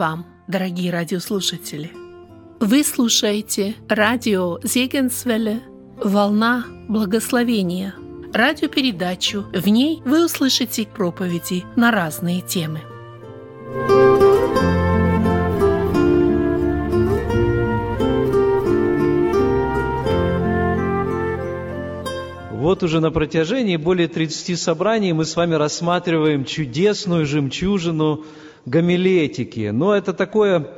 Вам, дорогие радиослушатели! Вы слушаете радио Зегенсвелле «Волна благословения» радиопередачу. В ней вы услышите проповеди на разные темы. Вот уже на протяжении более 30 собраний мы с вами рассматриваем чудесную жемчужину гомилетики. Но это такое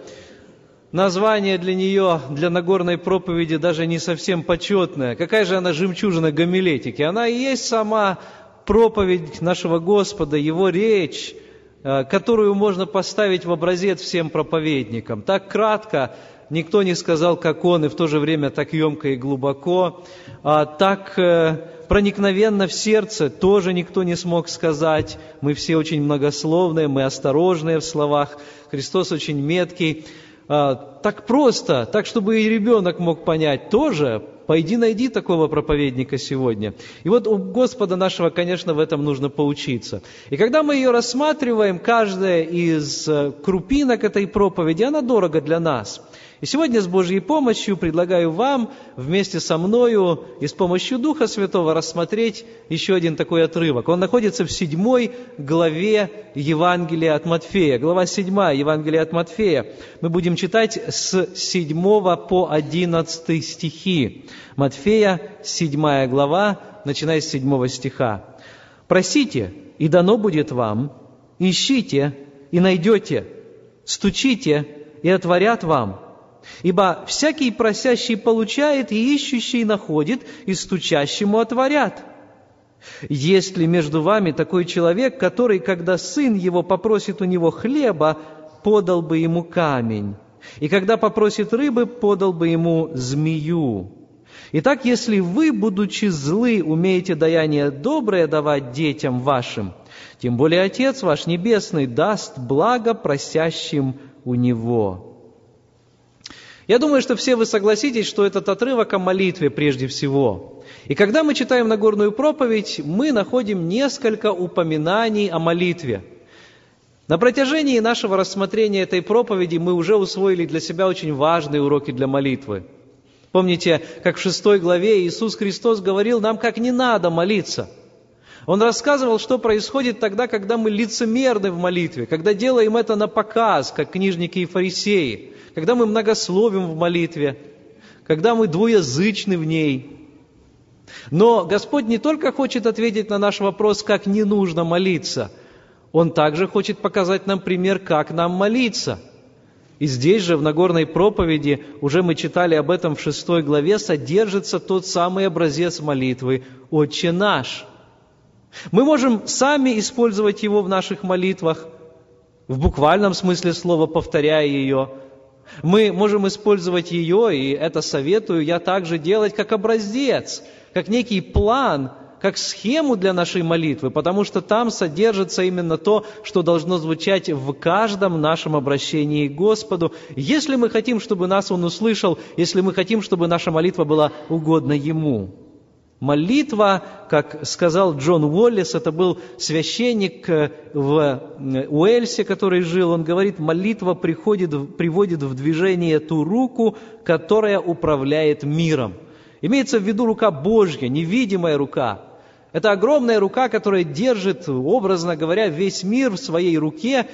название для нее, для Нагорной проповеди даже не совсем почетное. Какая же она жемчужина гомилетики? Она и есть сама проповедь нашего Господа, Его речь, э, которую можно поставить в образец всем проповедникам. Так кратко, никто не сказал, как он, и в то же время так емко и глубоко, а так э, проникновенно в сердце тоже никто не смог сказать. Мы все очень многословные, мы осторожные в словах. Христос очень меткий. А, так просто, так, чтобы и ребенок мог понять, тоже пойди найди такого проповедника сегодня. И вот у Господа нашего, конечно, в этом нужно поучиться. И когда мы ее рассматриваем, каждая из э, крупинок этой проповеди, она дорого для нас. И сегодня с Божьей помощью предлагаю вам вместе со мною и с помощью Духа Святого рассмотреть еще один такой отрывок. Он находится в седьмой главе Евангелия от Матфея. Глава седьмая Евангелия от Матфея. Мы будем читать с седьмого по одиннадцатый стихи. Матфея, седьмая глава, начиная с седьмого стиха. «Просите, и дано будет вам, ищите, и найдете, стучите, и отворят вам». Ибо всякий просящий получает, и ищущий находит, и стучащему отворят. Есть ли между вами такой человек, который, когда сын его попросит у него хлеба, подал бы ему камень, и когда попросит рыбы, подал бы ему змею? Итак, если вы, будучи злы, умеете даяние доброе давать детям вашим, тем более Отец ваш Небесный даст благо просящим у Него. Я думаю, что все вы согласитесь, что этот отрывок о молитве прежде всего. И когда мы читаем Нагорную проповедь, мы находим несколько упоминаний о молитве. На протяжении нашего рассмотрения этой проповеди мы уже усвоили для себя очень важные уроки для молитвы. Помните, как в шестой главе Иисус Христос говорил нам, как не надо молиться. Он рассказывал, что происходит тогда, когда мы лицемерны в молитве, когда делаем это на показ, как книжники и фарисеи – когда мы многословим в молитве, когда мы двуязычны в ней. Но Господь не только хочет ответить на наш вопрос, как не нужно молиться, Он также хочет показать нам пример, как нам молиться. И здесь же, в Нагорной проповеди, уже мы читали об этом в шестой главе, содержится тот самый образец молитвы «Отче наш». Мы можем сами использовать его в наших молитвах, в буквальном смысле слова повторяя ее – мы можем использовать ее, и это советую я также делать как образец, как некий план, как схему для нашей молитвы, потому что там содержится именно то, что должно звучать в каждом нашем обращении к Господу, если мы хотим, чтобы нас Он услышал, если мы хотим, чтобы наша молитва была угодна Ему. Молитва, как сказал Джон Уоллес, это был священник э, в э, Уэльсе, который жил, он говорит, молитва приходит, приводит в движение ту руку, которая управляет миром. Имеется в виду рука Божья, невидимая рука. Это огромная рука, которая держит, образно говоря, весь мир в своей руке,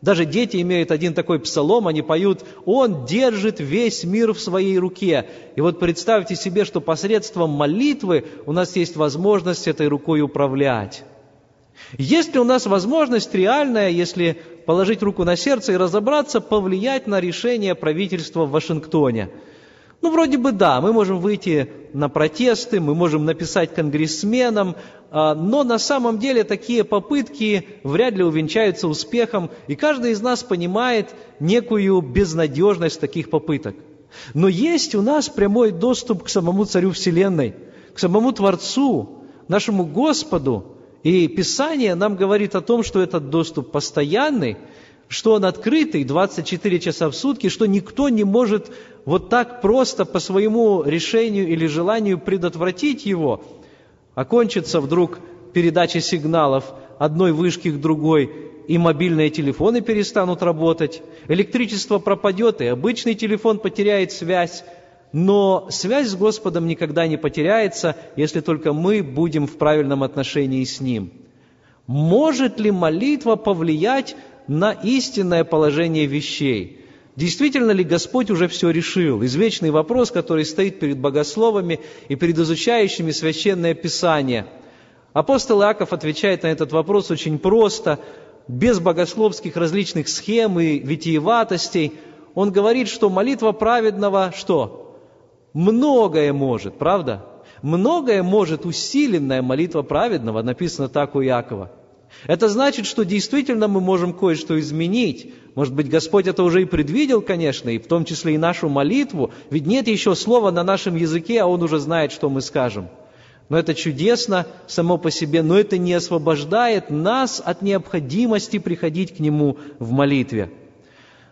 даже дети имеют один такой псалом, они поют «Он держит весь мир в своей руке». И вот представьте себе, что посредством молитвы у нас есть возможность этой рукой управлять. Есть ли у нас возможность реальная, если положить руку на сердце и разобраться, повлиять на решение правительства в Вашингтоне – ну, вроде бы да, мы можем выйти на протесты, мы можем написать конгрессменам, а, но на самом деле такие попытки вряд ли увенчаются успехом, и каждый из нас понимает некую безнадежность таких попыток. Но есть у нас прямой доступ к самому Царю Вселенной, к самому Творцу, нашему Господу. И Писание нам говорит о том, что этот доступ постоянный, что он открытый 24 часа в сутки, что никто не может вот так просто по своему решению или желанию предотвратить его, окончится вдруг передача сигналов одной вышки к другой, и мобильные телефоны перестанут работать, электричество пропадет, и обычный телефон потеряет связь, но связь с Господом никогда не потеряется, если только мы будем в правильном отношении с Ним. Может ли молитва повлиять на истинное положение вещей? Действительно ли Господь уже все решил? Извечный вопрос, который стоит перед богословами и перед изучающими Священное Писание. Апостол Иаков отвечает на этот вопрос очень просто, без богословских различных схем и витиеватостей. Он говорит, что молитва праведного что? многое может, правда? Многое может усиленная молитва праведного, написано так у Якова. Это значит, что действительно мы можем кое-что изменить. Может быть, Господь это уже и предвидел, конечно, и в том числе и нашу молитву. Ведь нет еще слова на нашем языке, а Он уже знает, что мы скажем. Но это чудесно само по себе, но это не освобождает нас от необходимости приходить к Нему в молитве.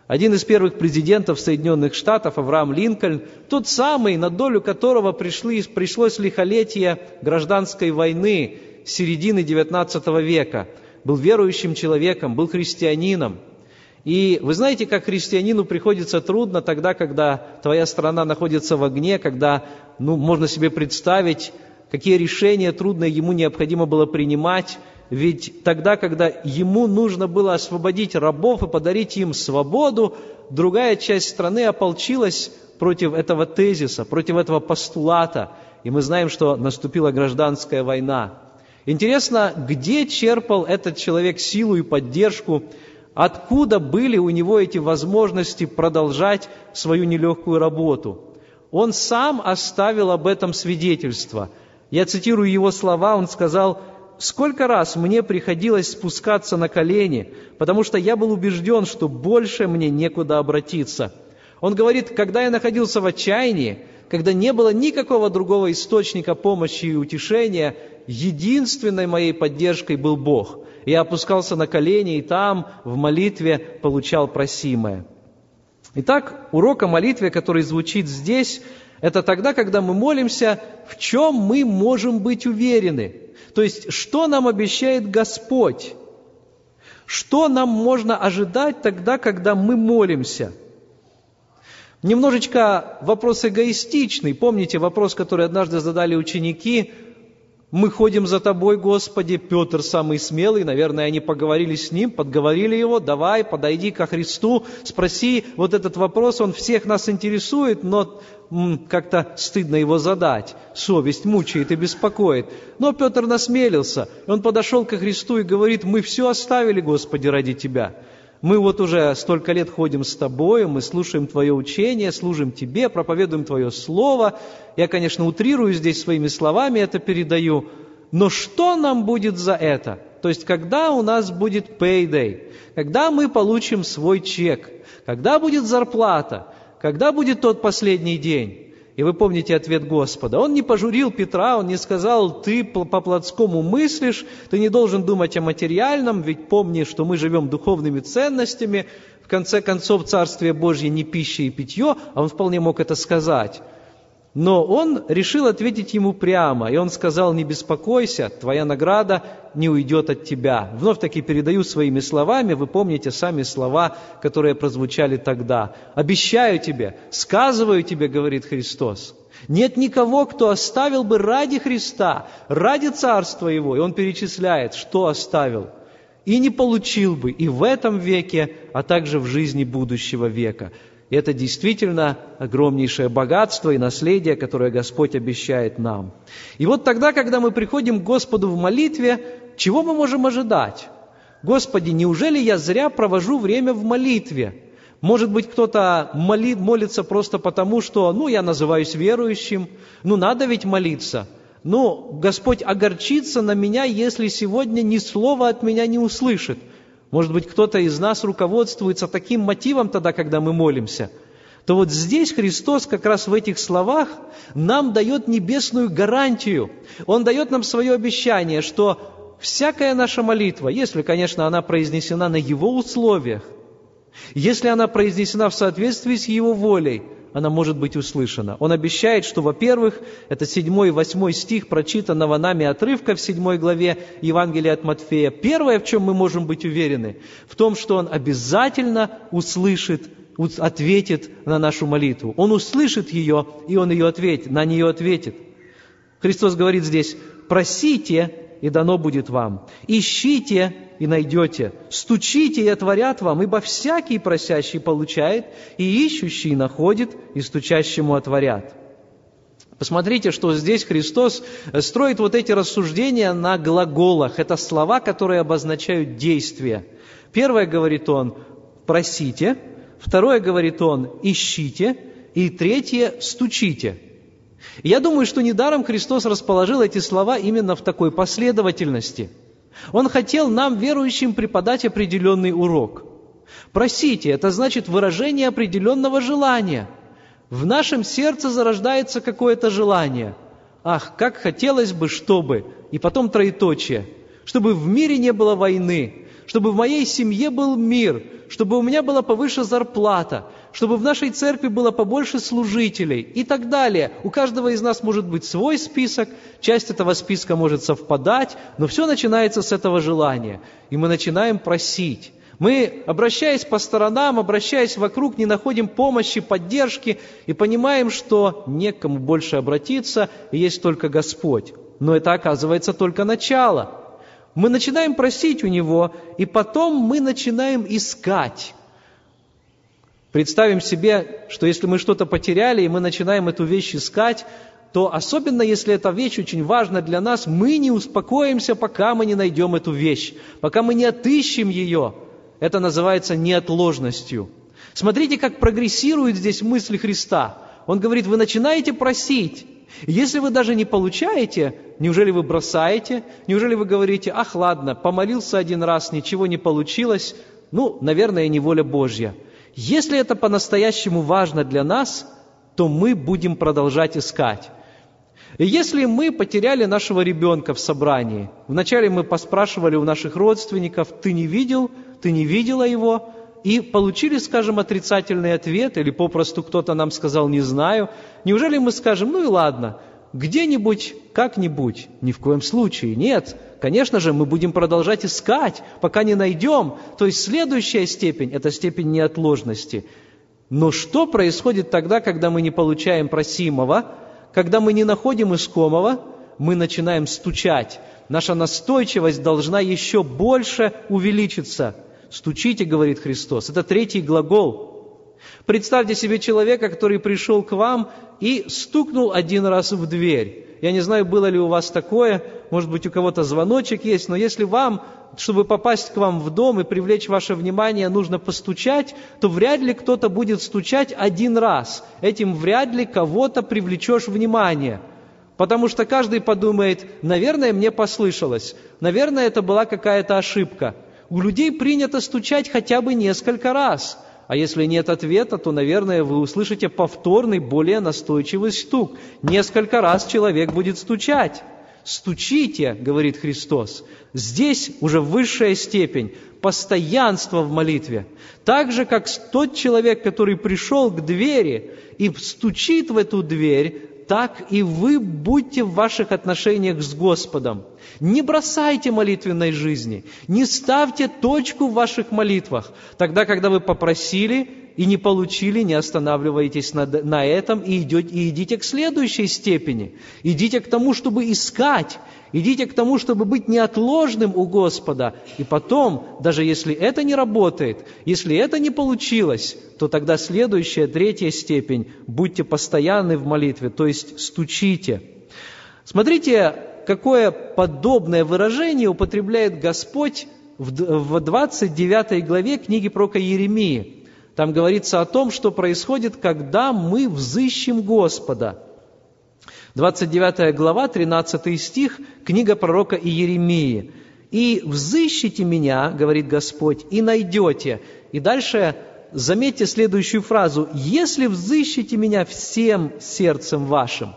Один из первых президентов Соединенных Штатов, Авраам Линкольн, тот самый, на долю которого пришли, пришлось лихолетие гражданской войны середины XIX века, был верующим человеком, был христианином. И вы знаете, как христианину приходится трудно тогда, когда твоя страна находится в огне, когда, ну, можно себе представить, какие решения трудные ему необходимо было принимать, ведь тогда, когда ему нужно было освободить рабов и подарить им свободу, другая часть страны ополчилась против этого тезиса, против этого постулата. И мы знаем, что наступила гражданская война. Интересно, где черпал этот человек силу и поддержку, откуда были у него эти возможности продолжать свою нелегкую работу. Он сам оставил об этом свидетельство. Я цитирую его слова, он сказал, сколько раз мне приходилось спускаться на колени, потому что я был убежден, что больше мне некуда обратиться. Он говорит, когда я находился в отчаянии, когда не было никакого другого источника помощи и утешения, единственной моей поддержкой был Бог. Я опускался на колени и там, в молитве, получал просимое. Итак, урок о молитве, который звучит здесь, это тогда, когда мы молимся, в чем мы можем быть уверены – то есть, что нам обещает Господь? Что нам можно ожидать тогда, когда мы молимся? Немножечко вопрос эгоистичный. Помните вопрос, который однажды задали ученики – мы ходим за тобой, Господи. Петр самый смелый, наверное, они поговорили с ним, подговорили его, давай, подойди ко Христу, спроси вот этот вопрос, он всех нас интересует, но как-то стыдно его задать. Совесть мучает и беспокоит. Но Петр насмелился, он подошел ко Христу и говорит, мы все оставили, Господи, ради Тебя. Мы вот уже столько лет ходим с Тобою, мы слушаем Твое учение, служим Тебе, проповедуем Твое Слово. Я, конечно, утрирую здесь своими словами, это передаю. Но что нам будет за это? То есть, когда у нас будет payday, когда мы получим свой чек, когда будет зарплата, когда будет тот последний день? И вы помните ответ Господа. Он не пожурил Петра, он не сказал, ты по-плотскому мыслишь, ты не должен думать о материальном, ведь помни, что мы живем духовными ценностями. В конце концов, Царствие Божье не пища и питье, а он вполне мог это сказать. Но он решил ответить ему прямо, и он сказал, не беспокойся, твоя награда не уйдет от тебя. Вновь таки передаю своими словами, вы помните сами слова, которые прозвучали тогда. Обещаю тебе, сказываю тебе, говорит Христос, нет никого, кто оставил бы ради Христа, ради Царства Его. И он перечисляет, что оставил. И не получил бы и в этом веке, а также в жизни будущего века. И это действительно огромнейшее богатство и наследие, которое Господь обещает нам. И вот тогда, когда мы приходим к Господу в молитве, чего мы можем ожидать? Господи, неужели я зря провожу время в молитве? Может быть, кто-то молит, молится просто потому, что, ну, я называюсь верующим, ну, надо ведь молиться. Ну, Господь огорчится на меня, если сегодня ни слова от меня не услышит. Может быть, кто-то из нас руководствуется таким мотивом тогда, когда мы молимся. То вот здесь Христос как раз в этих словах нам дает небесную гарантию. Он дает нам свое обещание, что всякая наша молитва, если, конечно, она произнесена на Его условиях, если она произнесена в соответствии с Его волей, она может быть услышана. Он обещает, что, во-первых, это 7 и 8 стих прочитанного нами отрывка в 7 главе Евангелия от Матфея. Первое, в чем мы можем быть уверены, в том, что Он обязательно услышит ответит на нашу молитву. Он услышит ее, и Он ее ответит, на нее ответит. Христос говорит здесь, просите, и дано будет вам. Ищите, и найдете. Стучите, и отворят вам, ибо всякий просящий получает, и ищущий находит, и стучащему отворят. Посмотрите, что здесь Христос строит вот эти рассуждения на глаголах. Это слова, которые обозначают действие. Первое, говорит он, просите. Второе, говорит он, ищите. И третье, стучите. Я думаю, что недаром Христос расположил эти слова именно в такой последовательности. Он хотел нам, верующим, преподать определенный урок. Просите, это значит выражение определенного желания. В нашем сердце зарождается какое-то желание. Ах, как хотелось бы, чтобы, и потом троеточие, чтобы в мире не было войны, чтобы в моей семье был мир, чтобы у меня была повыше зарплата, чтобы в нашей церкви было побольше служителей и так далее. У каждого из нас может быть свой список, часть этого списка может совпадать, но все начинается с этого желания. И мы начинаем просить. Мы, обращаясь по сторонам, обращаясь вокруг, не находим помощи, поддержки и понимаем, что некому больше обратиться, и есть только Господь. Но это оказывается только начало. Мы начинаем просить у Него, и потом мы начинаем искать. Представим себе, что если мы что-то потеряли, и мы начинаем эту вещь искать, то особенно если эта вещь очень важна для нас, мы не успокоимся, пока мы не найдем эту вещь, пока мы не отыщем ее. Это называется неотложностью. Смотрите, как прогрессирует здесь мысль Христа. Он говорит, вы начинаете просить. Если вы даже не получаете, неужели вы бросаете? Неужели вы говорите, ах, ладно, помолился один раз, ничего не получилось, ну, наверное, не воля Божья. Если это по-настоящему важно для нас, то мы будем продолжать искать. И если мы потеряли нашего ребенка в собрании, вначале мы поспрашивали у наших родственников, ты не видел, ты не видела его, и получили, скажем, отрицательный ответ, или попросту кто-то нам сказал «не знаю», неужели мы скажем «ну и ладно», где-нибудь, как-нибудь. Ни в коем случае. Нет. Конечно же, мы будем продолжать искать, пока не найдем. То есть следующая степень – это степень неотложности. Но что происходит тогда, когда мы не получаем просимого, когда мы не находим искомого, мы начинаем стучать. Наша настойчивость должна еще больше увеличиться. Стучите, говорит Христос. Это третий глагол. Представьте себе человека, который пришел к вам и стукнул один раз в дверь. Я не знаю, было ли у вас такое, может быть, у кого-то звоночек есть, но если вам, чтобы попасть к вам в дом и привлечь ваше внимание, нужно постучать, то вряд ли кто-то будет стучать один раз. Этим вряд ли кого-то привлечешь внимание. Потому что каждый подумает, наверное, мне послышалось, наверное, это была какая-то ошибка. У людей принято стучать хотя бы несколько раз – а если нет ответа, то, наверное, вы услышите повторный, более настойчивый стук. Несколько раз человек будет стучать. «Стучите», — говорит Христос. Здесь уже высшая степень постоянства в молитве. Так же, как тот человек, который пришел к двери и стучит в эту дверь, так и вы будьте в ваших отношениях с Господом. Не бросайте молитвенной жизни, не ставьте точку в ваших молитвах. Тогда, когда вы попросили и не получили, не останавливайтесь на, на этом и, идете, и идите к следующей степени. Идите к тому, чтобы искать, идите к тому, чтобы быть неотложным у Господа. И потом, даже если это не работает, если это не получилось, то тогда следующая, третья степень, будьте постоянны в молитве, то есть стучите. Смотрите, какое подобное выражение употребляет Господь в 29 главе книги пророка Еремии. Там говорится о том, что происходит, когда мы взыщем Господа. 29 глава, 13 стих, книга пророка Иеремии. «И взыщите меня, — говорит Господь, — и найдете». И дальше заметьте следующую фразу. «Если взыщите меня всем сердцем вашим».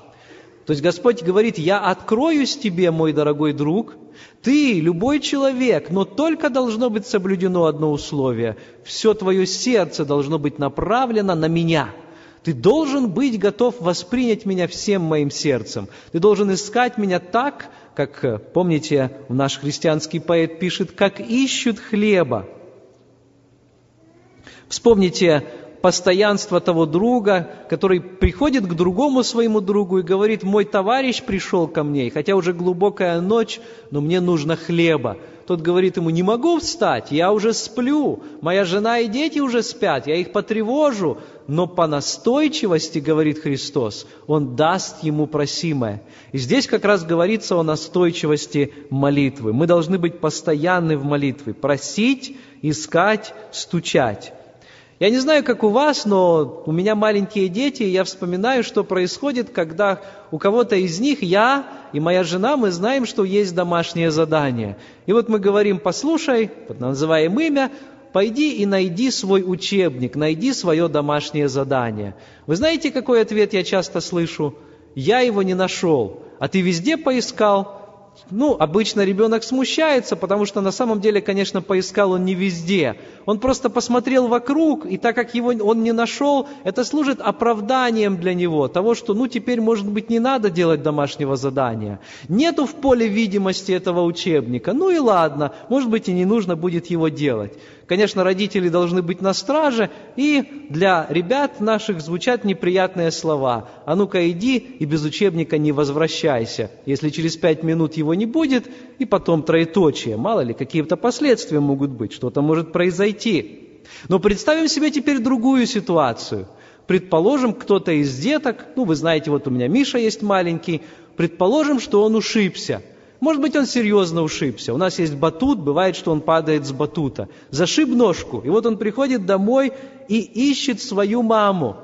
То есть Господь говорит, я откроюсь тебе, мой дорогой друг, ты, любой человек, но только должно быть соблюдено одно условие. Все твое сердце должно быть направлено на меня. Ты должен быть готов воспринять меня всем моим сердцем. Ты должен искать меня так, как, помните, наш христианский поэт пишет, как ищут хлеба. Вспомните постоянство того друга, который приходит к другому своему другу и говорит, мой товарищ пришел ко мне, хотя уже глубокая ночь, но мне нужно хлеба. Тот говорит ему, не могу встать, я уже сплю, моя жена и дети уже спят, я их потревожу. Но по настойчивости, говорит Христос, Он даст ему просимое. И здесь как раз говорится о настойчивости молитвы. Мы должны быть постоянны в молитве, просить, искать, стучать. Я не знаю, как у вас, но у меня маленькие дети, и я вспоминаю, что происходит, когда у кого-то из них я и моя жена, мы знаем, что есть домашнее задание. И вот мы говорим, послушай, вот называем имя, пойди и найди свой учебник, найди свое домашнее задание. Вы знаете, какой ответ я часто слышу? Я его не нашел. А ты везде поискал? Ну, обычно ребенок смущается, потому что на самом деле, конечно, поискал он не везде. Он просто посмотрел вокруг, и так как его он не нашел, это служит оправданием для него, того, что, ну, теперь, может быть, не надо делать домашнего задания. Нету в поле видимости этого учебника, ну и ладно, может быть, и не нужно будет его делать. Конечно, родители должны быть на страже, и для ребят наших звучат неприятные слова. «А ну-ка иди и без учебника не возвращайся, если через пять минут его не будет, и потом троеточие. Мало ли, какие-то последствия могут быть, что-то может произойти». Но представим себе теперь другую ситуацию. Предположим, кто-то из деток, ну вы знаете, вот у меня Миша есть маленький, предположим, что он ушибся – может быть, он серьезно ушибся. У нас есть батут, бывает, что он падает с батута. Зашиб ножку, и вот он приходит домой и ищет свою маму.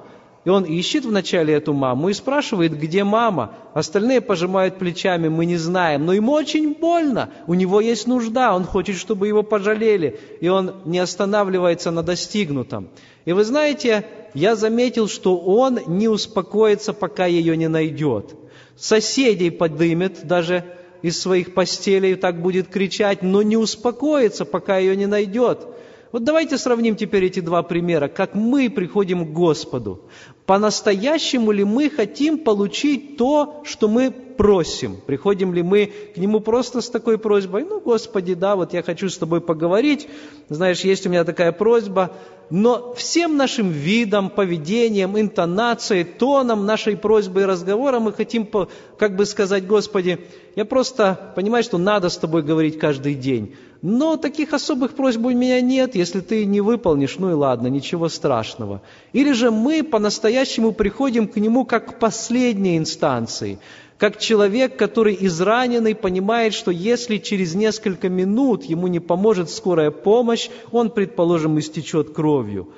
И он ищет вначале эту маму и спрашивает, где мама. Остальные пожимают плечами, мы не знаем. Но ему очень больно, у него есть нужда, он хочет, чтобы его пожалели. И он не останавливается на достигнутом. И вы знаете, я заметил, что он не успокоится, пока ее не найдет. Соседей подымет даже из своих постелей так будет кричать, но не успокоится, пока ее не найдет. Вот давайте сравним теперь эти два примера, как мы приходим к Господу. По-настоящему ли мы хотим получить то, что мы просим? Приходим ли мы к Нему просто с такой просьбой? Ну, Господи, да, вот я хочу с Тобой поговорить. Знаешь, есть у меня такая просьба. Но всем нашим видом, поведением, интонацией, тоном нашей просьбы и разговора мы хотим, как бы сказать, Господи, я просто понимаю, что надо с Тобой говорить каждый день. Но таких особых просьб у меня нет, если ты не выполнишь, ну и ладно, ничего страшного. Или же мы по-настоящему приходим к Нему как к последней инстанции, как человек, который израненный, понимает, что если через несколько минут ему не поможет скорая помощь, он, предположим, истечет кровью.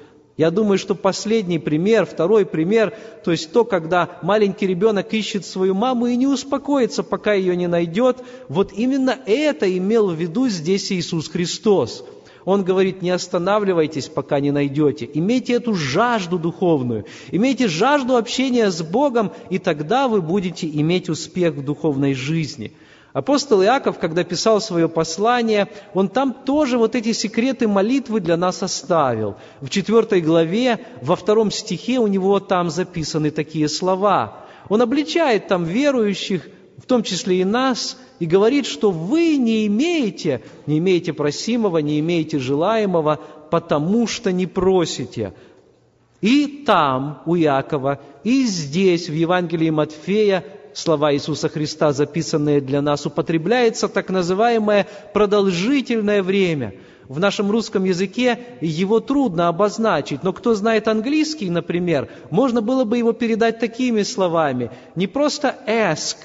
Я думаю, что последний пример, второй пример, то есть то, когда маленький ребенок ищет свою маму и не успокоится, пока ее не найдет, вот именно это имел в виду здесь Иисус Христос. Он говорит, не останавливайтесь, пока не найдете. Имейте эту жажду духовную, имейте жажду общения с Богом, и тогда вы будете иметь успех в духовной жизни – Апостол Иаков, когда писал свое послание, он там тоже вот эти секреты молитвы для нас оставил. В четвертой главе, во втором стихе у него там записаны такие слова. Он обличает там верующих, в том числе и нас, и говорит, что вы не имеете, не имеете просимого, не имеете желаемого, потому что не просите. И там у Иакова, и здесь, в Евангелии Матфея, слова Иисуса Христа, записанные для нас, употребляется так называемое продолжительное время. В нашем русском языке его трудно обозначить, но кто знает английский, например, можно было бы его передать такими словами. Не просто ask,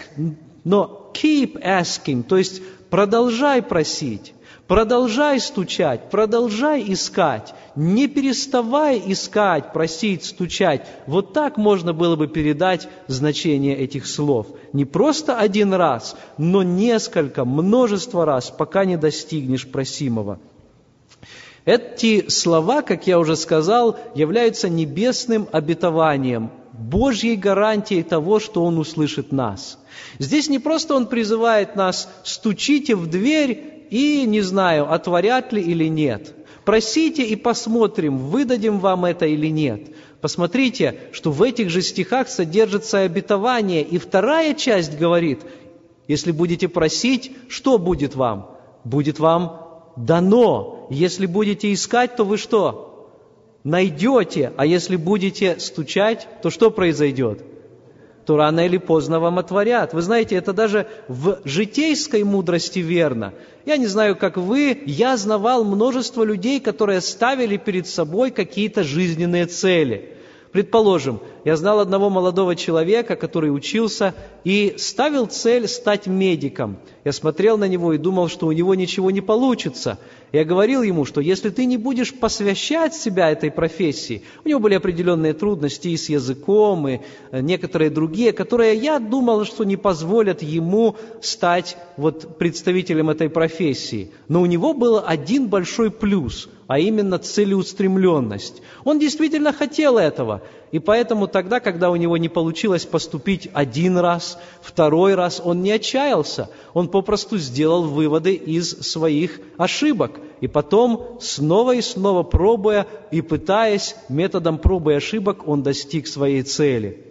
но keep asking, то есть продолжай просить. Продолжай стучать, продолжай искать, не переставай искать, просить, стучать. Вот так можно было бы передать значение этих слов. Не просто один раз, но несколько, множество раз, пока не достигнешь просимого. Эти слова, как я уже сказал, являются небесным обетованием, Божьей гарантией того, что Он услышит нас. Здесь не просто Он призывает нас «стучите в дверь и не знаю, отворят ли или нет. Просите и посмотрим, выдадим вам это или нет. Посмотрите, что в этих же стихах содержится обетование, и вторая часть говорит, если будете просить, что будет вам? Будет вам дано. Если будете искать, то вы что? Найдете. А если будете стучать, то что произойдет? То рано или поздно вам отворят. Вы знаете, это даже в житейской мудрости верно. Я не знаю, как вы, я знавал множество людей, которые ставили перед собой какие-то жизненные цели. Предположим, я знал одного молодого человека, который учился и ставил цель стать медиком. Я смотрел на него и думал, что у него ничего не получится. Я говорил ему, что если ты не будешь посвящать себя этой профессии, у него были определенные трудности и с языком, и э, некоторые другие, которые я думал, что не позволят ему стать вот представителем этой профессии. Но у него был один большой плюс, а именно целеустремленность. Он действительно хотел этого. И поэтому тогда, когда у него не получилось поступить один раз, второй раз, он не отчаялся. Он попросту сделал выводы из своих ошибок. И потом, снова и снова пробуя и пытаясь, методом пробы и ошибок, он достиг своей цели.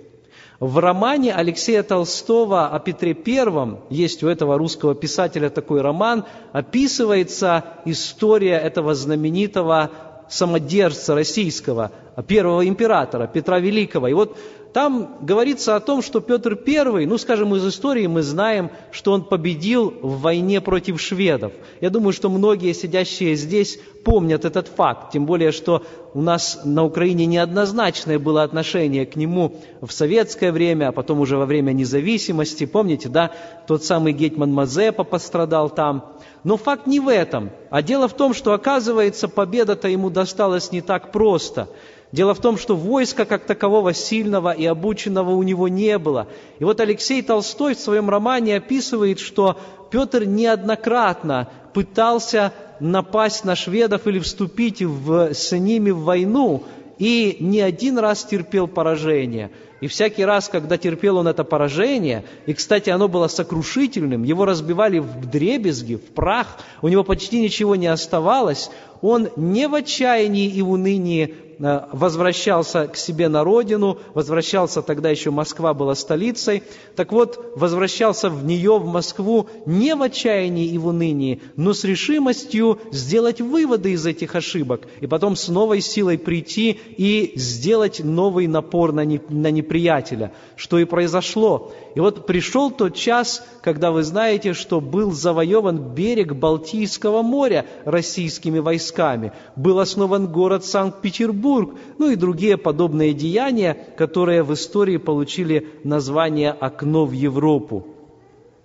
В романе Алексея Толстого о Петре Первом, есть у этого русского писателя такой роман, описывается история этого знаменитого самодержца российского, первого императора Петра Великого. И вот там говорится о том, что Петр I, ну, скажем, из истории мы знаем, что он победил в войне против шведов. Я думаю, что многие сидящие здесь помнят этот факт, тем более, что у нас на Украине неоднозначное было отношение к нему в советское время, а потом уже во время независимости. Помните, да, тот самый Гетман Мазепа пострадал там. Но факт не в этом, а дело в том, что, оказывается, победа-то ему досталась не так просто. Дело в том, что войска как такового сильного и обученного у него не было. И вот Алексей Толстой в своем романе описывает, что Петр неоднократно пытался напасть на шведов или вступить в, с ними в войну, и не один раз терпел поражение – и всякий раз, когда терпел он это поражение, и, кстати, оно было сокрушительным, его разбивали в дребезги, в прах, у него почти ничего не оставалось, он не в отчаянии и в унынии возвращался к себе на родину, возвращался, тогда еще Москва была столицей, так вот, возвращался в нее, в Москву, не в отчаянии и в унынии, но с решимостью сделать выводы из этих ошибок, и потом с новой силой прийти и сделать новый напор на неприятеля, что и произошло. И вот пришел тот час, когда вы знаете, что был завоеван берег Балтийского моря российскими войсками, был основан город Санкт-Петербург, ну и другие подобные деяния, которые в истории получили название «Окно в Европу».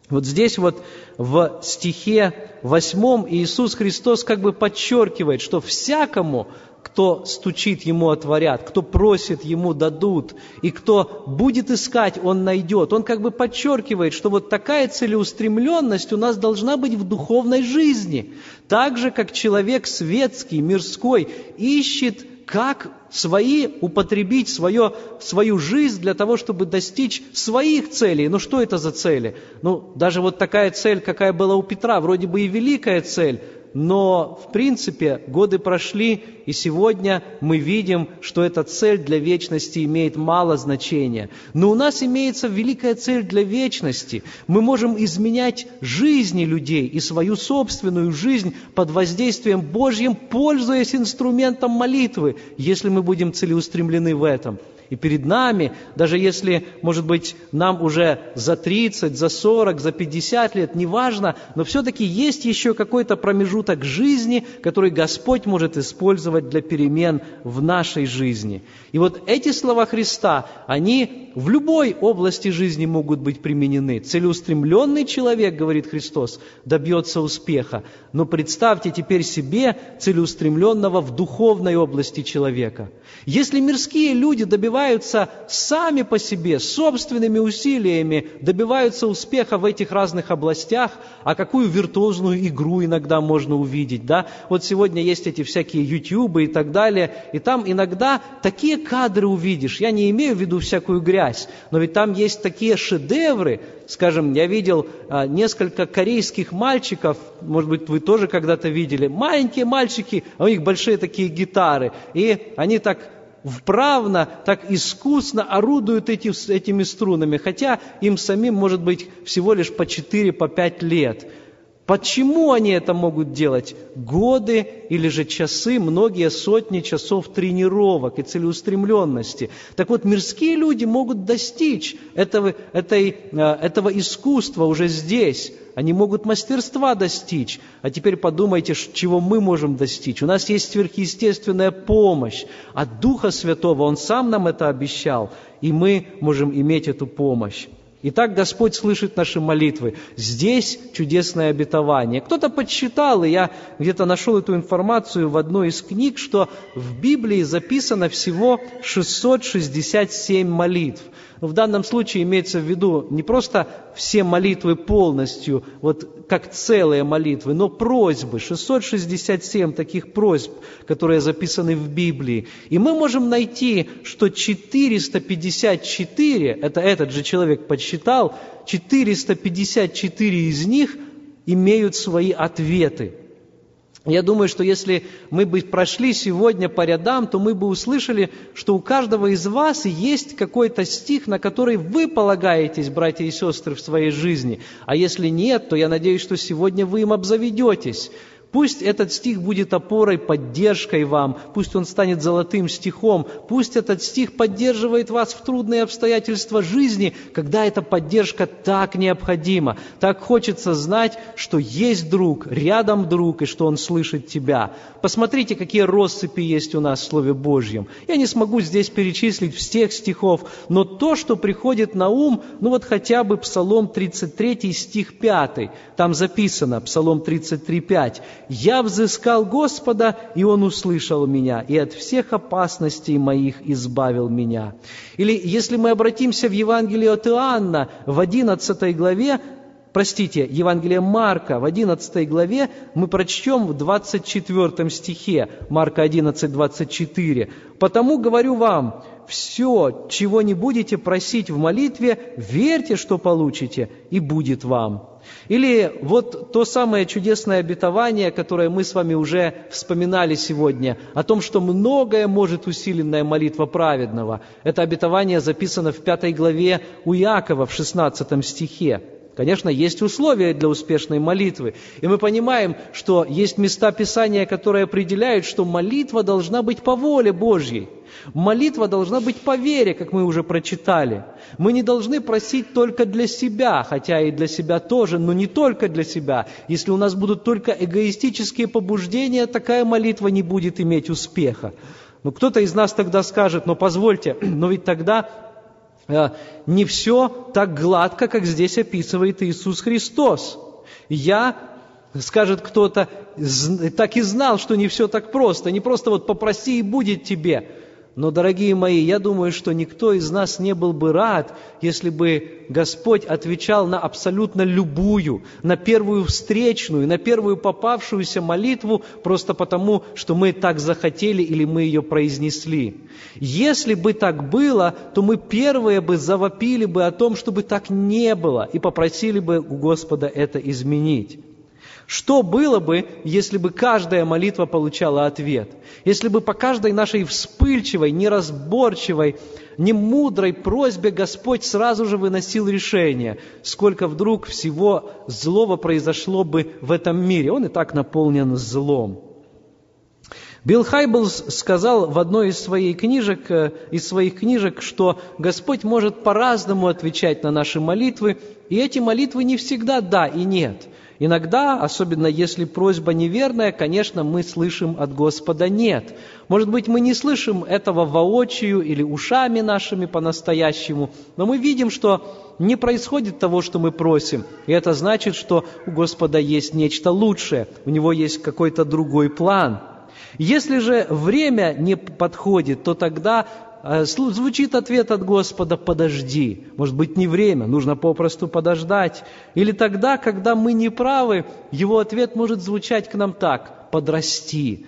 Вот здесь вот в стихе восьмом Иисус Христос как бы подчеркивает, что всякому, кто стучит, ему отворят, кто просит, ему дадут, и кто будет искать, он найдет. Он как бы подчеркивает, что вот такая целеустремленность у нас должна быть в духовной жизни. Так же, как человек светский, мирской, ищет как свои, употребить свое, свою жизнь для того, чтобы достичь своих целей. Ну что это за цели? Ну, даже вот такая цель, какая была у Петра, вроде бы и великая цель, но, в принципе, годы прошли, и сегодня мы видим, что эта цель для вечности имеет мало значения. Но у нас имеется великая цель для вечности. Мы можем изменять жизни людей и свою собственную жизнь под воздействием Божьим, пользуясь инструментом молитвы, если мы будем целеустремлены в этом и перед нами, даже если, может быть, нам уже за 30, за 40, за 50 лет, неважно, но все-таки есть еще какой-то промежуток жизни, который Господь может использовать для перемен в нашей жизни. И вот эти слова Христа, они в любой области жизни могут быть применены. Целеустремленный человек, говорит Христос, добьется успеха. Но представьте теперь себе целеустремленного в духовной области человека. Если мирские люди добиваются сами по себе, собственными усилиями, добиваются успеха в этих разных областях, а какую виртуозную игру иногда можно увидеть, да? Вот сегодня есть эти всякие ютубы и так далее, и там иногда такие кадры увидишь. Я не имею в виду всякую грязь, но ведь там есть такие шедевры. Скажем, я видел а, несколько корейских мальчиков, может быть, вы тоже когда-то видели, маленькие мальчики, а у них большие такие гитары, и они так вправно, так искусно орудуют эти, этими струнами, хотя им самим может быть всего лишь по 4, по 5 лет. Почему они это могут делать? Годы или же часы, многие сотни часов тренировок и целеустремленности. Так вот, мирские люди могут достичь этого, этой, э, этого искусства уже здесь. Они могут мастерства достичь. А теперь подумайте, чего мы можем достичь. У нас есть сверхъестественная помощь от Духа Святого. Он сам нам это обещал. И мы можем иметь эту помощь. Итак, Господь слышит наши молитвы. Здесь чудесное обетование. Кто-то подсчитал, и я где-то нашел эту информацию в одной из книг, что в Библии записано всего 667 молитв. В данном случае имеется в виду не просто все молитвы полностью, вот как целые молитвы, но просьбы, 667 таких просьб, которые записаны в Библии. И мы можем найти, что 454, это этот же человек подсчитал, 454 из них имеют свои ответы. Я думаю, что если мы бы прошли сегодня по рядам, то мы бы услышали, что у каждого из вас есть какой-то стих, на который вы полагаетесь, братья и сестры, в своей жизни. А если нет, то я надеюсь, что сегодня вы им обзаведетесь. Пусть этот стих будет опорой, поддержкой вам, пусть он станет золотым стихом, пусть этот стих поддерживает вас в трудные обстоятельства жизни, когда эта поддержка так необходима. Так хочется знать, что есть друг, рядом друг, и что он слышит тебя. Посмотрите, какие россыпи есть у нас в Слове Божьем. Я не смогу здесь перечислить всех стихов, но то, что приходит на ум, ну вот хотя бы Псалом 33, стих 5, там записано, Псалом 33, 5. «Я взыскал Господа, и Он услышал меня, и от всех опасностей моих избавил меня». Или если мы обратимся в Евангелие от Иоанна в 11 главе, простите, Евангелие Марка в 11 главе мы прочтем в 24 стихе, Марка 11, 24. «Потому говорю вам, все, чего не будете просить в молитве, верьте, что получите, и будет вам». Или вот то самое чудесное обетование, которое мы с вами уже вспоминали сегодня, о том, что многое может усиленная молитва праведного. Это обетование записано в пятой главе у Якова в 16 стихе. Конечно, есть условия для успешной молитвы. И мы понимаем, что есть места Писания, которые определяют, что молитва должна быть по воле Божьей. Молитва должна быть по вере, как мы уже прочитали. Мы не должны просить только для себя, хотя и для себя тоже, но не только для себя. Если у нас будут только эгоистические побуждения, такая молитва не будет иметь успеха. Но кто-то из нас тогда скажет, но позвольте, но ведь тогда не все так гладко, как здесь описывает Иисус Христос. Я Скажет кто-то, так и знал, что не все так просто, не просто вот попроси и будет тебе. Но, дорогие мои, я думаю, что никто из нас не был бы рад, если бы Господь отвечал на абсолютно любую, на первую встречную, на первую попавшуюся молитву, просто потому, что мы так захотели или мы ее произнесли. Если бы так было, то мы первые бы завопили бы о том, чтобы так не было, и попросили бы у Господа это изменить. Что было бы, если бы каждая молитва получала ответ? Если бы по каждой нашей вспыльчивой, неразборчивой, немудрой просьбе Господь сразу же выносил решение, сколько вдруг всего злого произошло бы в этом мире. Он и так наполнен злом. Билл Хайблс сказал в одной из своих книжек, э, из своих книжек, что Господь может по-разному отвечать на наши молитвы, и эти молитвы не всегда «да» и «нет». Иногда, особенно если просьба неверная, конечно, мы слышим от Господа «нет». Может быть, мы не слышим этого воочию или ушами нашими по-настоящему, но мы видим, что не происходит того, что мы просим. И это значит, что у Господа есть нечто лучшее, у Него есть какой-то другой план. Если же время не подходит, то тогда звучит ответ от Господа «подожди». Может быть, не время, нужно попросту подождать. Или тогда, когда мы не правы, Его ответ может звучать к нам так «подрасти».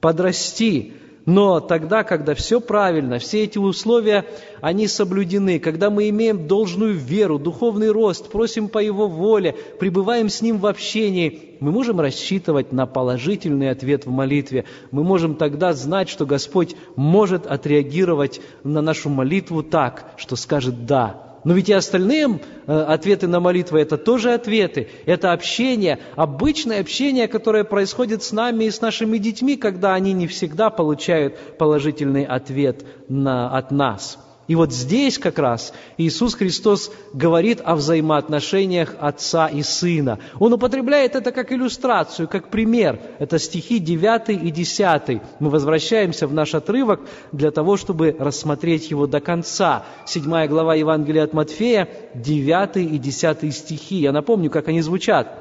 Подрасти. Но тогда, когда все правильно, все эти условия, они соблюдены, когда мы имеем должную веру, духовный рост, просим по Его воле, пребываем с Ним в общении, мы можем рассчитывать на положительный ответ в молитве. Мы можем тогда знать, что Господь может отреагировать на нашу молитву так, что скажет «да». Но ведь и остальные э, ответы на молитвы – это тоже ответы. Это общение, обычное общение, которое происходит с нами и с нашими детьми, когда они не всегда получают положительный ответ на, от нас. И вот здесь как раз Иисус Христос говорит о взаимоотношениях Отца и Сына. Он употребляет это как иллюстрацию, как пример. Это стихи 9 и 10. Мы возвращаемся в наш отрывок для того, чтобы рассмотреть его до конца. Седьмая глава Евангелия от Матфея, 9 и 10 стихи. Я напомню, как они звучат.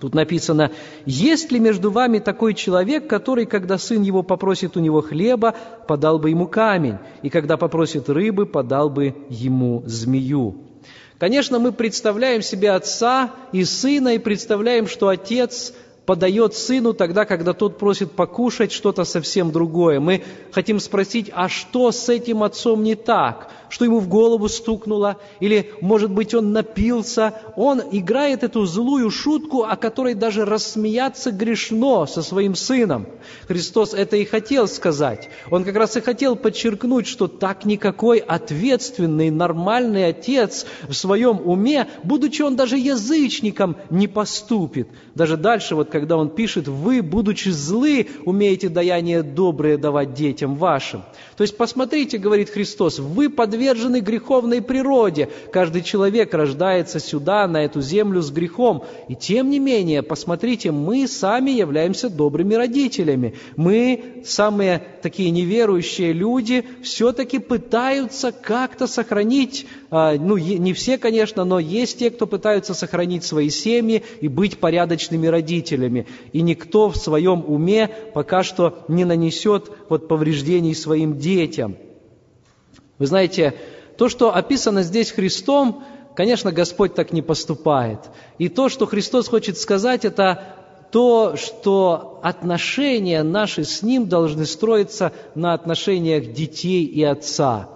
Тут написано, есть ли между вами такой человек, который, когда сын его попросит у него хлеба, подал бы ему камень, и когда попросит рыбы, подал бы ему змею. Конечно, мы представляем себе отца и сына, и представляем, что отец подает сыну тогда, когда тот просит покушать что-то совсем другое. Мы хотим спросить, а что с этим отцом не так? что ему в голову стукнуло, или, может быть, он напился. Он играет эту злую шутку, о которой даже рассмеяться грешно со своим сыном. Христос это и хотел сказать. Он как раз и хотел подчеркнуть, что так никакой ответственный, нормальный отец в своем уме, будучи он даже язычником, не поступит. Даже дальше, вот когда он пишет, «Вы, будучи злы, умеете даяние доброе давать детям вашим». То есть, посмотрите, говорит Христос, вы подвержены греховной природе. Каждый человек рождается сюда, на эту землю с грехом. И тем не менее, посмотрите, мы сами являемся добрыми родителями. Мы, самые такие неверующие люди, все-таки пытаются как-то сохранить, ну, не все, конечно, но есть те, кто пытаются сохранить свои семьи и быть порядочными родителями. И никто в своем уме пока что не нанесет вот повреждений своим детям. Вы знаете, то, что описано здесь Христом, конечно, Господь так не поступает. И то, что Христос хочет сказать, это то, что отношения наши с Ним должны строиться на отношениях детей и отца –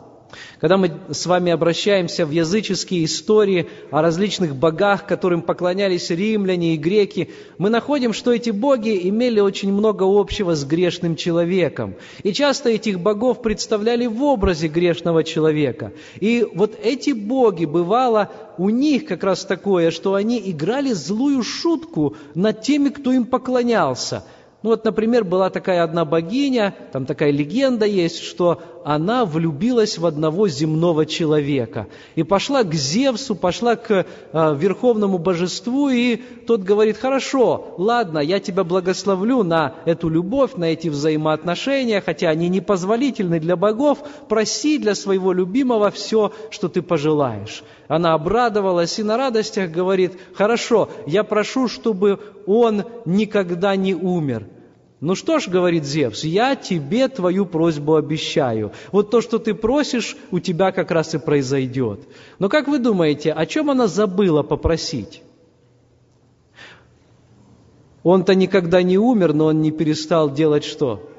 когда мы с вами обращаемся в языческие истории о различных богах, которым поклонялись римляне и греки, мы находим, что эти боги имели очень много общего с грешным человеком. И часто этих богов представляли в образе грешного человека. И вот эти боги, бывало, у них как раз такое, что они играли злую шутку над теми, кто им поклонялся – ну вот, например, была такая одна богиня, там такая легенда есть, что она влюбилась в одного земного человека. И пошла к Зевсу, пошла к э, верховному божеству, и тот говорит, хорошо, ладно, я тебя благословлю на эту любовь, на эти взаимоотношения, хотя они непозволительны для богов, проси для своего любимого все, что ты пожелаешь. Она обрадовалась и на радостях говорит, хорошо, я прошу, чтобы он никогда не умер. Ну что ж, говорит Зевс, я тебе твою просьбу обещаю. Вот то, что ты просишь, у тебя как раз и произойдет. Но как вы думаете, о чем она забыла попросить? Он-то никогда не умер, но он не перестал делать что?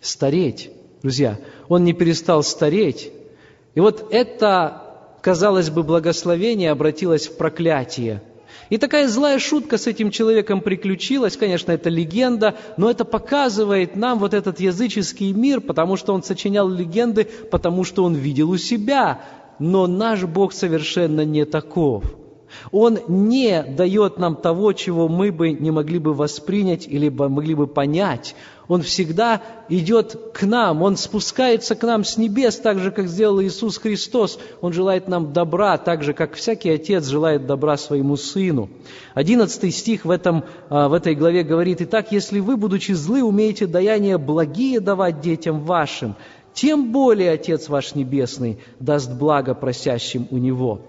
Стареть, друзья. Он не перестал стареть. И вот это казалось бы, благословение обратилось в проклятие. И такая злая шутка с этим человеком приключилась, конечно, это легенда, но это показывает нам вот этот языческий мир, потому что он сочинял легенды, потому что он видел у себя. Но наш Бог совершенно не таков. Он не дает нам того, чего мы бы не могли бы воспринять или могли бы понять. Он всегда идет к нам, Он спускается к нам с небес, так же, как сделал Иисус Христос. Он желает нам добра, так же, как всякий отец желает добра своему сыну. Одиннадцатый стих в, этом, а, в этой главе говорит, «Итак, если вы, будучи злы, умеете даяния благие давать детям вашим, тем более Отец ваш Небесный даст благо просящим у Него».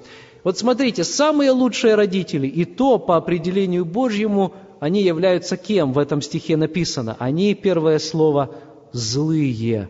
Вот смотрите, самые лучшие родители, и то по определению Божьему, они являются кем в этом стихе написано? Они, первое слово, злые.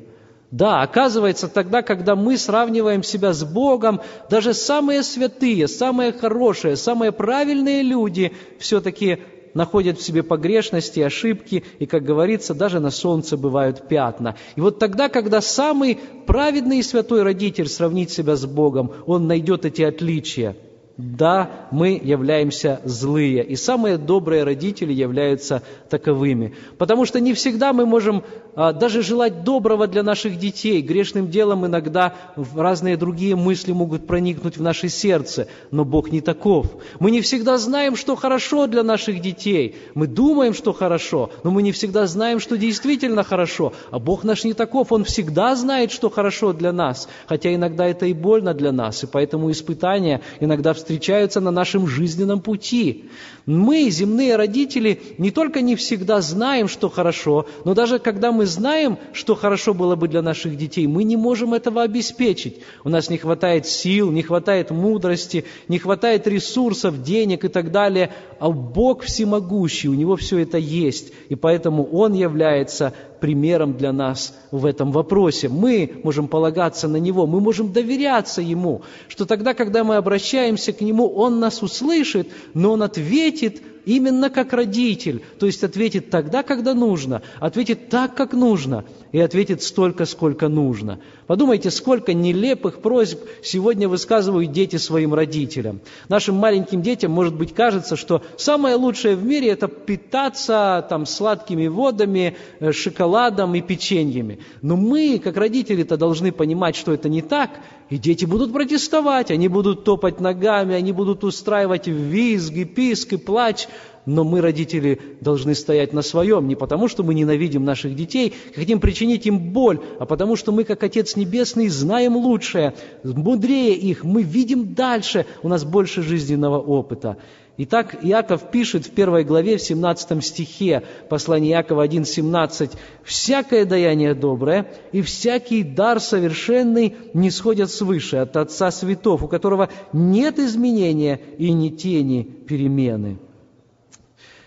Да, оказывается, тогда, когда мы сравниваем себя с Богом, даже самые святые, самые хорошие, самые правильные люди все-таки находят в себе погрешности, ошибки, и, как говорится, даже на солнце бывают пятна. И вот тогда, когда самый праведный и святой родитель сравнит себя с Богом, он найдет эти отличия – да, мы являемся злые, и самые добрые родители являются таковыми. Потому что не всегда мы можем даже желать доброго для наших детей. Грешным делом иногда разные другие мысли могут проникнуть в наше сердце, но Бог не таков. Мы не всегда знаем, что хорошо для наших детей. Мы думаем, что хорошо, но мы не всегда знаем, что действительно хорошо. А Бог наш не таков, Он всегда знает, что хорошо для нас, хотя иногда это и больно для нас, и поэтому испытания иногда встречаются на нашем жизненном пути. Мы, земные родители, не только не всегда знаем, что хорошо, но даже когда мы знаем, что хорошо было бы для наших детей, мы не можем этого обеспечить. У нас не хватает сил, не хватает мудрости, не хватает ресурсов, денег и так далее. А Бог всемогущий, у Него все это есть. И поэтому Он является примером для нас в этом вопросе. Мы можем полагаться на Него, мы можем доверяться Ему, что тогда, когда мы обращаемся к Нему, Он нас услышит, но Он ответит именно как родитель, то есть ответит тогда, когда нужно, ответит так, как нужно, и ответит столько, сколько нужно. Подумайте, сколько нелепых просьб сегодня высказывают дети своим родителям. Нашим маленьким детям, может быть, кажется, что самое лучшее в мире – это питаться там, сладкими водами, э, шоколадом и печеньями. Но мы, как родители-то, должны понимать, что это не так, и дети будут протестовать, они будут топать ногами, они будут устраивать визги, писк и плач. Но мы, родители, должны стоять на своем, не потому, что мы ненавидим наших детей, хотим причинить им боль, а потому, что мы, как Отец Небесный, знаем лучшее, мудрее их, мы видим дальше, у нас больше жизненного опыта. Итак, Иаков пишет в первой главе, в 17 стихе, послание Иакова 1,17, «Всякое даяние доброе и всякий дар совершенный не сходят свыше от Отца Святов, у которого нет изменения и ни тени перемены».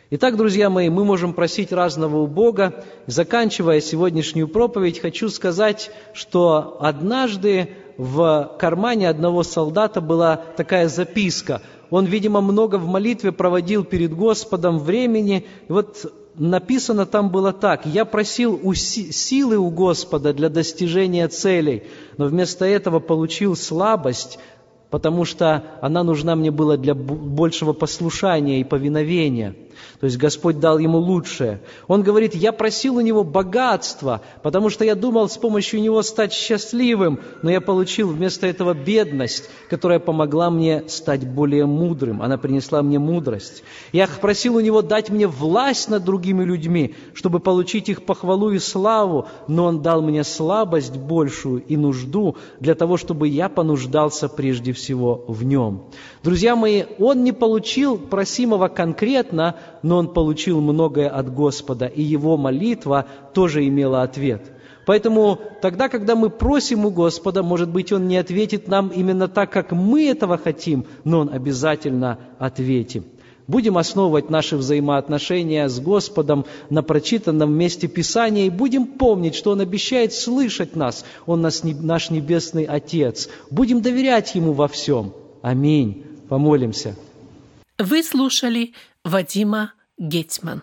Итак, друзья мои, мы можем просить разного у Бога. Заканчивая сегодняшнюю проповедь, хочу сказать, что однажды в кармане одного солдата была такая записка – он, видимо, много в молитве проводил перед Господом времени. И вот написано там было так, «Я просил у силы у Господа для достижения целей, но вместо этого получил слабость, потому что она нужна мне была для большего послушания и повиновения». То есть Господь дал ему лучшее. Он говорит, я просил у него богатства, потому что я думал с помощью него стать счастливым, но я получил вместо этого бедность, которая помогла мне стать более мудрым. Она принесла мне мудрость. Я просил у него дать мне власть над другими людьми, чтобы получить их похвалу и славу, но он дал мне слабость большую и нужду для того, чтобы я понуждался прежде всего в нем. Друзья мои, он не получил просимого конкретно, но он получил многое от Господа, и его молитва тоже имела ответ. Поэтому тогда, когда мы просим у Господа, может быть, Он не ответит нам именно так, как мы этого хотим, но Он обязательно ответит. Будем основывать наши взаимоотношения с Господом на прочитанном месте Писания и будем помнить, что Он обещает слышать нас. Он наш Небесный Отец. Будем доверять Ему во всем. Аминь. Помолимся. Вы слушали Вадима Гетьман.